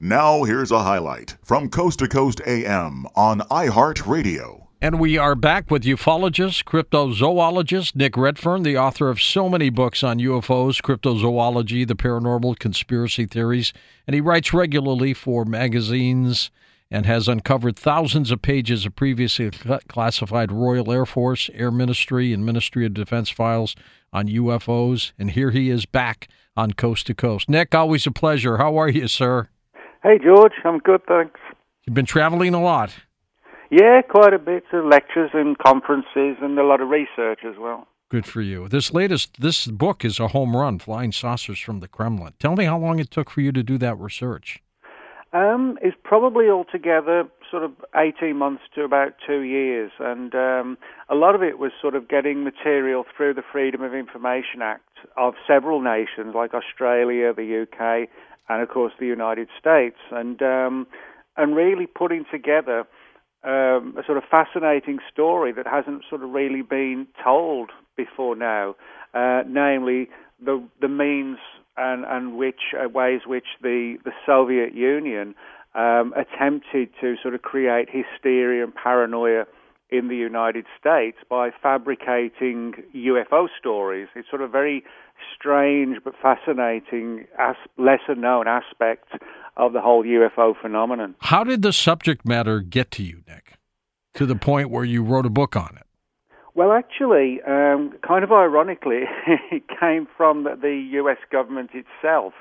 Now, here's a highlight from Coast to Coast AM on iHeartRadio. And we are back with ufologist, cryptozoologist Nick Redfern, the author of so many books on UFOs, cryptozoology, the paranormal, conspiracy theories. And he writes regularly for magazines and has uncovered thousands of pages of previously classified Royal Air Force, Air Ministry, and Ministry of Defense files on UFOs. And here he is back on Coast to Coast. Nick, always a pleasure. How are you, sir? Hey, George. I'm good, thanks. You've been traveling a lot. Yeah, quite a bit of lectures and conferences and a lot of research as well. Good for you. This latest this book is a home run, Flying Saucers from the Kremlin. Tell me how long it took for you to do that research. Um, it's probably altogether sort of 18 months to about two years, and um, a lot of it was sort of getting material through the Freedom of Information Act of several nations like Australia, the UK, and of course the United States, and um, and really putting together um, a sort of fascinating story that hasn't sort of really been told before now, uh, namely the the means and and which uh, ways which the the Soviet Union um, attempted to sort of create hysteria and paranoia in the United States by fabricating UFO stories. It's sort of very strange but fascinating, as, lesser known aspect of the whole UFO phenomenon. How did the subject matter get to you, Nick? To the point where you wrote a book on it? Well, actually, um, kind of ironically, it came from the, the U.S. government itself.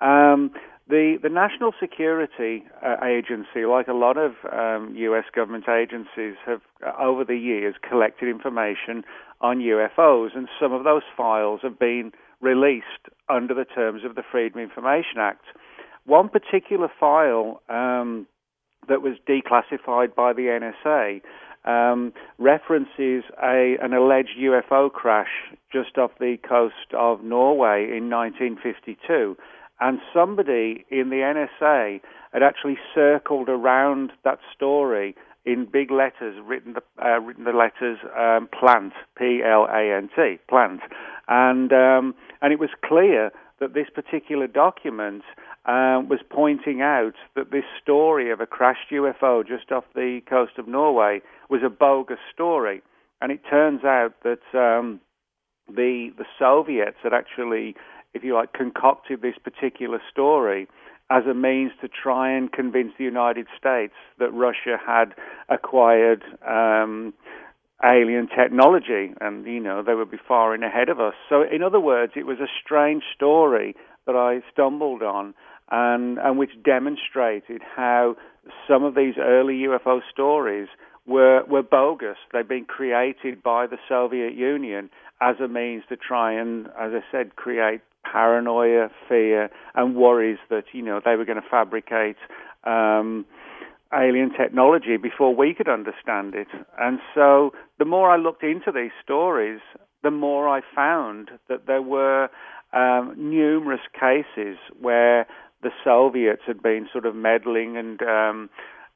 Um, the the National Security uh, Agency, like a lot of um, U.S. government agencies, have uh, over the years collected information on UFOs, and some of those files have been released under the terms of the Freedom of Information Act. One particular file um, that was declassified by the NSA um, references a, an alleged UFO crash just off the coast of Norway in 1952 and somebody in the NSA had actually circled around that story in big letters, written the, uh, written the letters um, plant, P L A N T, plant, and um, and it was clear that this particular document um, was pointing out that this story of a crashed UFO just off the coast of Norway was a bogus story, and it turns out that um, the the Soviets had actually if you like, concocted this particular story as a means to try and convince the United States that Russia had acquired um, alien technology, and you know they would be far in ahead of us. So, in other words, it was a strange story that I stumbled on, and and which demonstrated how some of these early UFO stories were were bogus. They'd been created by the Soviet Union as a means to try and, as I said, create paranoia, fear, and worries that you know they were going to fabricate um, alien technology before we could understand it. And so, the more I looked into these stories, the more I found that there were um, numerous cases where the Soviets had been sort of meddling and um,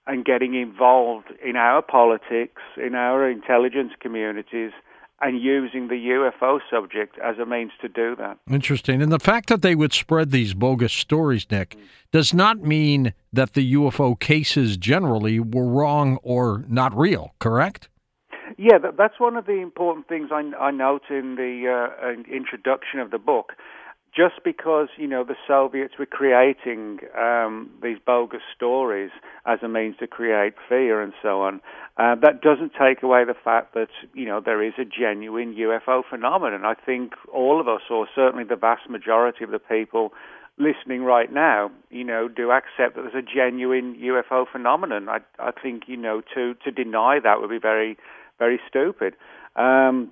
and getting involved in our politics, in our intelligence communities and using the UFO subject as a means to do that. Interesting. And the fact that they would spread these bogus stories, Nick, does not mean that the UFO cases generally were wrong or not real, correct? Yeah, that's one of the important things I, I note in the uh, introduction of the book just because you know the Soviets were creating um, these bogus stories as a means to create fear and so on, uh, that doesn't take away the fact that you know there is a genuine UFO phenomenon. I think all of us, or certainly the vast majority of the people listening right now, you know, do accept that there's a genuine UFO phenomenon. I, I think you know to to deny that would be very very stupid. Um,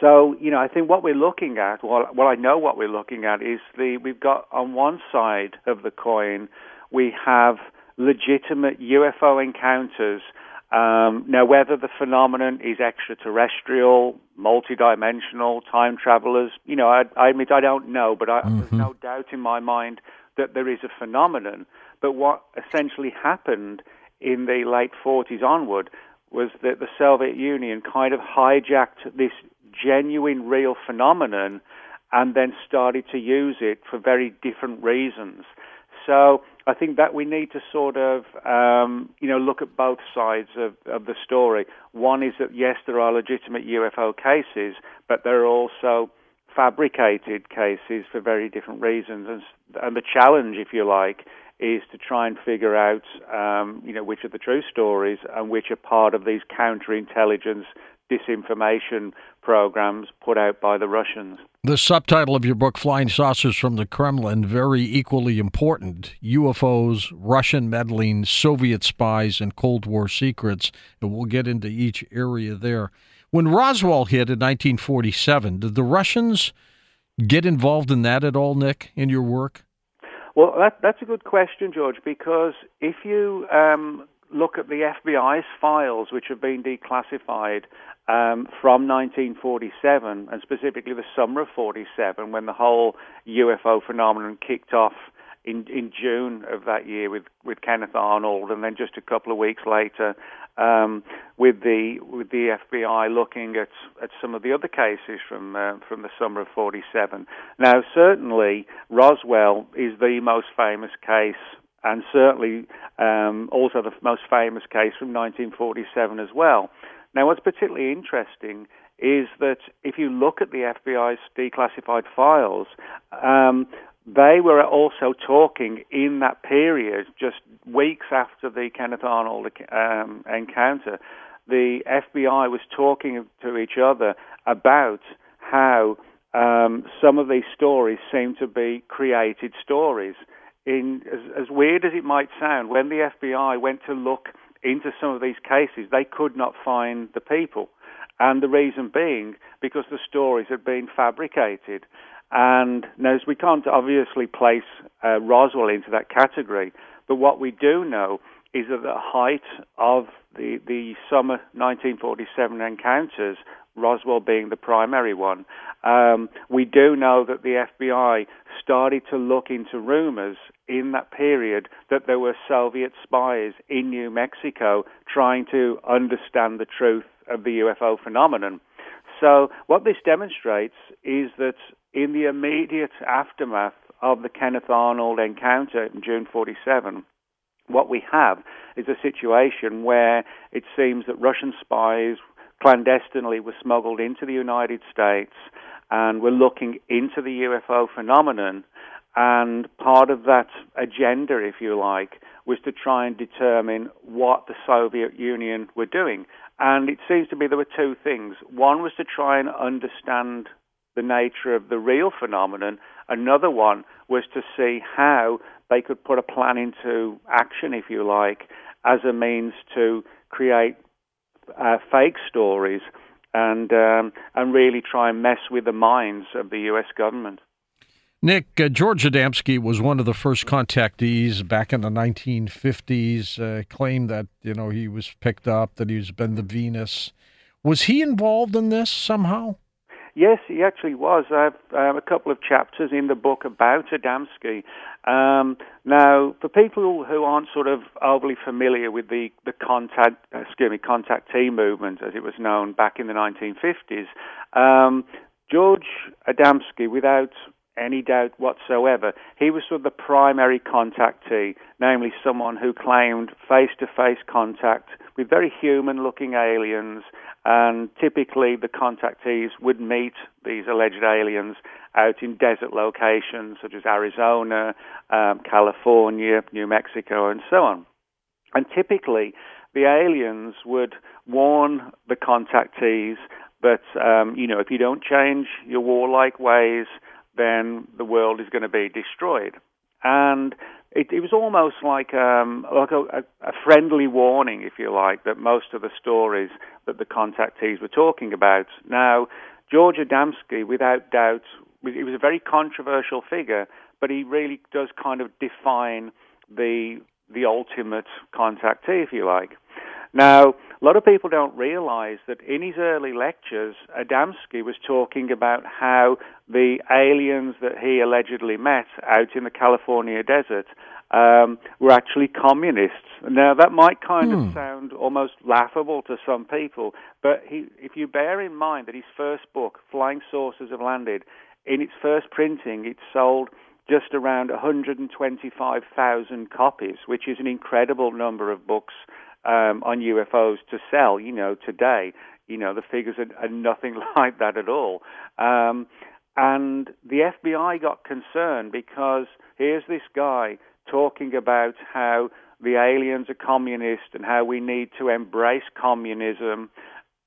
so, you know, I think what we're looking at, well, well, I know what we're looking at is the we've got on one side of the coin, we have legitimate UFO encounters. Um, now, whether the phenomenon is extraterrestrial, multidimensional, time travelers, you know, I, I admit I don't know, but I, mm-hmm. there's no doubt in my mind that there is a phenomenon. But what essentially happened in the late 40s onward was that the Soviet Union kind of hijacked this genuine, real phenomenon and then started to use it for very different reasons. So I think that we need to sort of, um, you know, look at both sides of, of the story. One is that yes, there are legitimate UFO cases, but there are also fabricated cases for very different reasons. And, and the challenge, if you like, is to try and figure out, um, you know, which are the true stories and which are part of these counterintelligence disinformation programs put out by the Russians. The subtitle of your book, Flying Saucers from the Kremlin, very equally important UFOs, Russian meddling, Soviet spies, and Cold War secrets. And we'll get into each area there. When Roswell hit in 1947, did the Russians get involved in that at all, Nick, in your work? Well, that, that's a good question, George, because if you um, look at the FBI's files, which have been declassified um, from 1947, and specifically the summer of 47, when the whole UFO phenomenon kicked off in, in June of that year with, with Kenneth Arnold, and then just a couple of weeks later um, with the with the FBI looking at at some of the other cases from uh, from the summer of '47. Now, certainly Roswell is the most famous case. And certainly um, also the most famous case from 1947 as well. Now, what's particularly interesting is that if you look at the FBI's declassified files, um, they were also talking in that period, just weeks after the Kenneth Arnold um, encounter. The FBI was talking to each other about how um, some of these stories seem to be created stories. In as, as weird as it might sound, when the FBI went to look into some of these cases, they could not find the people. And the reason being because the stories had been fabricated. And now, we can't obviously place uh, Roswell into that category, but what we do know is at the height of the, the summer 1947 encounters, Roswell being the primary one, um, we do know that the FBI started to look into rumors in that period that there were Soviet spies in New Mexico trying to understand the truth of the UFO phenomenon. So, what this demonstrates is that in the immediate aftermath of the Kenneth Arnold encounter in June 47, what we have is a situation where it seems that Russian spies clandestinely were smuggled into the United States and were looking into the UFO phenomenon. And part of that agenda, if you like, was to try and determine what the Soviet Union were doing. And it seems to be there were two things. One was to try and understand the nature of the real phenomenon. Another one was to see how they could put a plan into action, if you like, as a means to create uh, fake stories and um, and really try and mess with the minds of the U.S. government. Nick, uh, George Adamski was one of the first contactees back in the 1950s. Uh, claimed that you know he was picked up, that he's been the Venus. Was he involved in this somehow? Yes, he actually was. I have um, a couple of chapters in the book about Adamski. Um, now, for people who aren't sort of overly familiar with the the contact, excuse me, contact contactee movement as it was known back in the 1950s, um, George Adamski, without any doubt whatsoever. He was sort of the primary contactee, namely someone who claimed face to face contact with very human looking aliens, and typically the contactees would meet these alleged aliens out in desert locations such as Arizona, um, California, New Mexico, and so on. And typically, the aliens would warn the contactees that, um, you know, if you don't change your warlike ways, then the world is going to be destroyed. And it, it was almost like um, like a, a, friendly warning, if you like, that most of the stories that the contactees were talking about. Now, George Adamski, without doubt, he was a very controversial figure, but he really does kind of define the the ultimate contactee, if you like. Now, a lot of people don't realize that in his early lectures, Adamski was talking about how the aliens that he allegedly met out in the California desert um, were actually communists. Now, that might kind hmm. of sound almost laughable to some people, but he, if you bear in mind that his first book, Flying Saucers Have Landed, in its first printing, it sold just around 125,000 copies, which is an incredible number of books um, on UFOs to sell, you know, today. You know, the figures are, are nothing like that at all. Um, and the FBI got concerned because here's this guy talking about how the aliens are communist and how we need to embrace communism.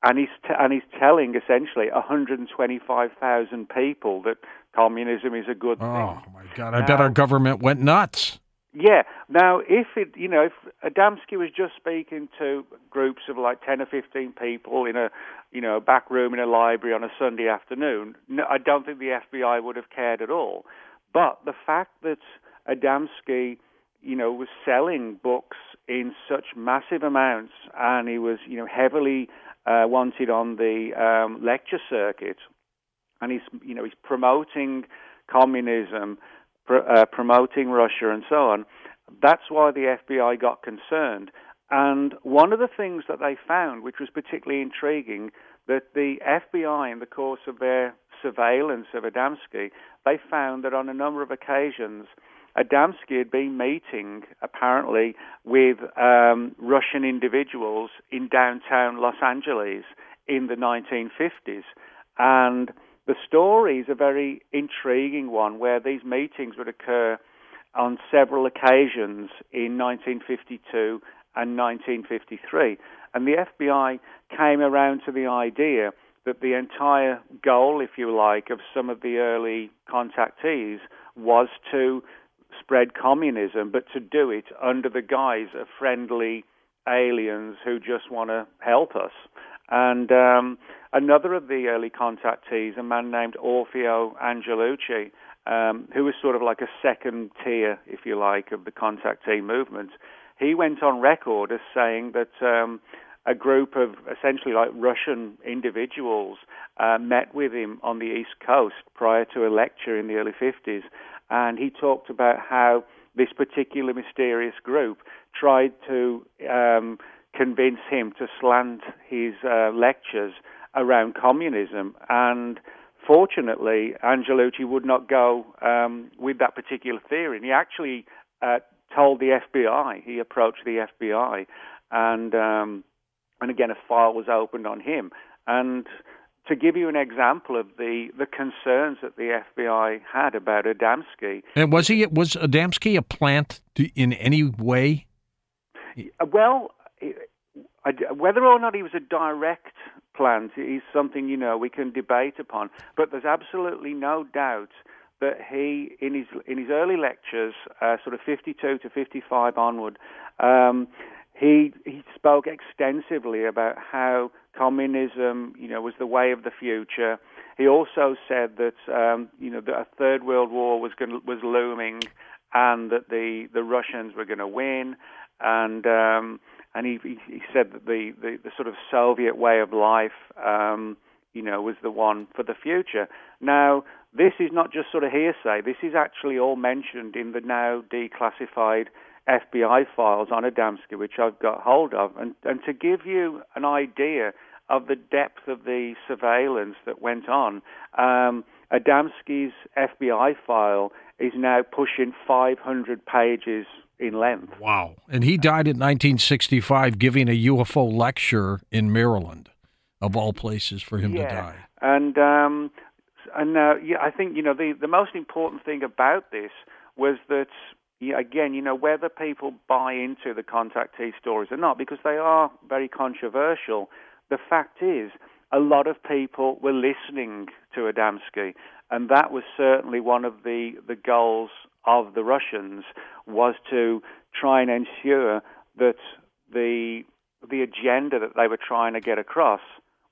And he's, t- and he's telling essentially 125,000 people that communism is a good thing. Oh, my God. I now, bet our government went nuts. Yeah. Now, if it, you know, if Adamski was just speaking to groups of like 10 or 15 people in a, you know, back room in a library on a Sunday afternoon, no, I don't think the FBI would have cared at all. But the fact that Adamski, you know, was selling books in such massive amounts and he was, you know, heavily uh, wanted on the um, lecture circuit and he's, you know, he's promoting communism pr- uh, promoting Russia and so on. That's why the FBI got concerned. And one of the things that they found, which was particularly intriguing, that the FBI, in the course of their surveillance of Adamski, they found that on a number of occasions, Adamski had been meeting, apparently, with um, Russian individuals in downtown Los Angeles in the 1950s. And the story is a very intriguing one where these meetings would occur on several occasions in 1952 and 1953. And the FBI came around to the idea that the entire goal, if you like, of some of the early contactees was to spread communism, but to do it under the guise of friendly aliens who just want to help us. And um, another of the early contactees, a man named Orfeo Angelucci, um, who was sort of like a second tier, if you like, of the contactee movement, he went on record as saying that um, a group of essentially like Russian individuals uh, met with him on the East Coast prior to a lecture in the early 50s, and he talked about how this particular mysterious group tried to um, convince him to slant his uh, lectures around communism. And fortunately, Angelucci would not go um, with that particular theory. And he actually uh, told the FBI. He approached the FBI, and um, and again, a file was opened on him. And to give you an example of the, the concerns that the FBI had about Adamski. And was he was Adamski a plant in any way? Well, whether or not he was a direct plant is something you know we can debate upon. But there's absolutely no doubt that he, in his in his early lectures, uh, sort of 52 to 55 onward, um, he he spoke extensively about how communism, you know, was the way of the future. He also said that um, you know that a third world war was going was looming, and that the the Russians were going to win, and um, and he, he, said that the, the, the, sort of Soviet way of life, um, you know, was the one for the future. Now, this is not just sort of hearsay. This is actually all mentioned in the now declassified FBI files on Adamski, which I've got hold of. And, and to give you an idea of the depth of the surveillance that went on, um, Adamski's FBI file is now pushing 500 pages in length. Wow. And he died in 1965 giving a UFO lecture in Maryland, of all places for him yeah. to die. And um, and uh, yeah, I think you know the the most important thing about this was that again, you know, whether people buy into the contactee stories or not, because they are very controversial. The fact is, a lot of people were listening to Adamski, and that was certainly one of the the goals of the Russians was to try and ensure that the the agenda that they were trying to get across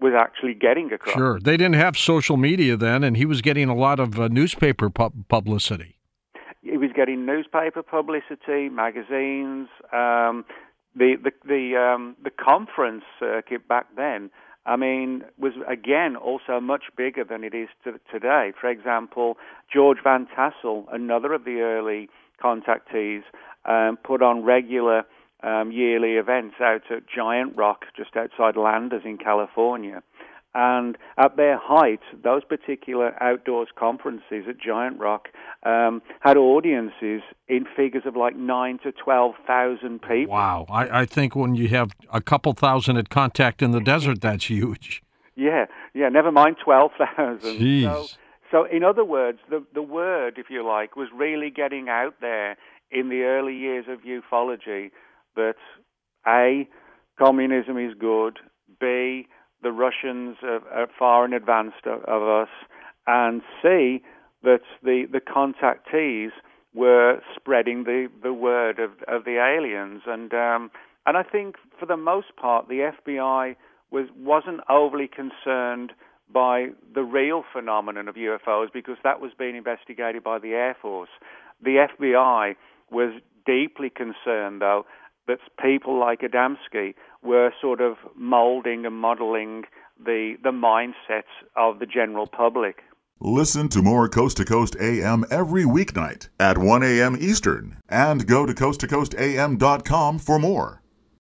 was actually getting across. Sure, they didn't have social media then, and he was getting a lot of uh, newspaper pu- publicity. He was getting newspaper publicity, magazines. Um, the the the, um, the conference circuit back then I mean, was again also much bigger than it is to, today. For example, George Van Tassel, another of the early contactees, um, put on regular um, yearly events out at Giant Rock, just outside Landers in California. And at their height, those particular outdoors conferences at Giant Rock um, had audiences in figures of like nine to twelve thousand people. Wow! I, I think when you have a couple thousand at Contact in the Desert, that's huge. Yeah, yeah. Never mind twelve thousand. Jeez. So, so, in other words, the the word, if you like, was really getting out there in the early years of ufology that a communism is good, b the Russians are, are far in advance of, of us, and C, that the, the contactees were spreading the, the word of, of the aliens. And, um, and I think for the most part, the FBI was, wasn't overly concerned by the real phenomenon of UFOs because that was being investigated by the Air Force. The FBI was deeply concerned, though, that people like Adamski were sort of molding and modeling the the mindsets of the general public. Listen to more Coast to Coast AM every weeknight at 1 a.m. Eastern and go to coasttocoastam.com for more.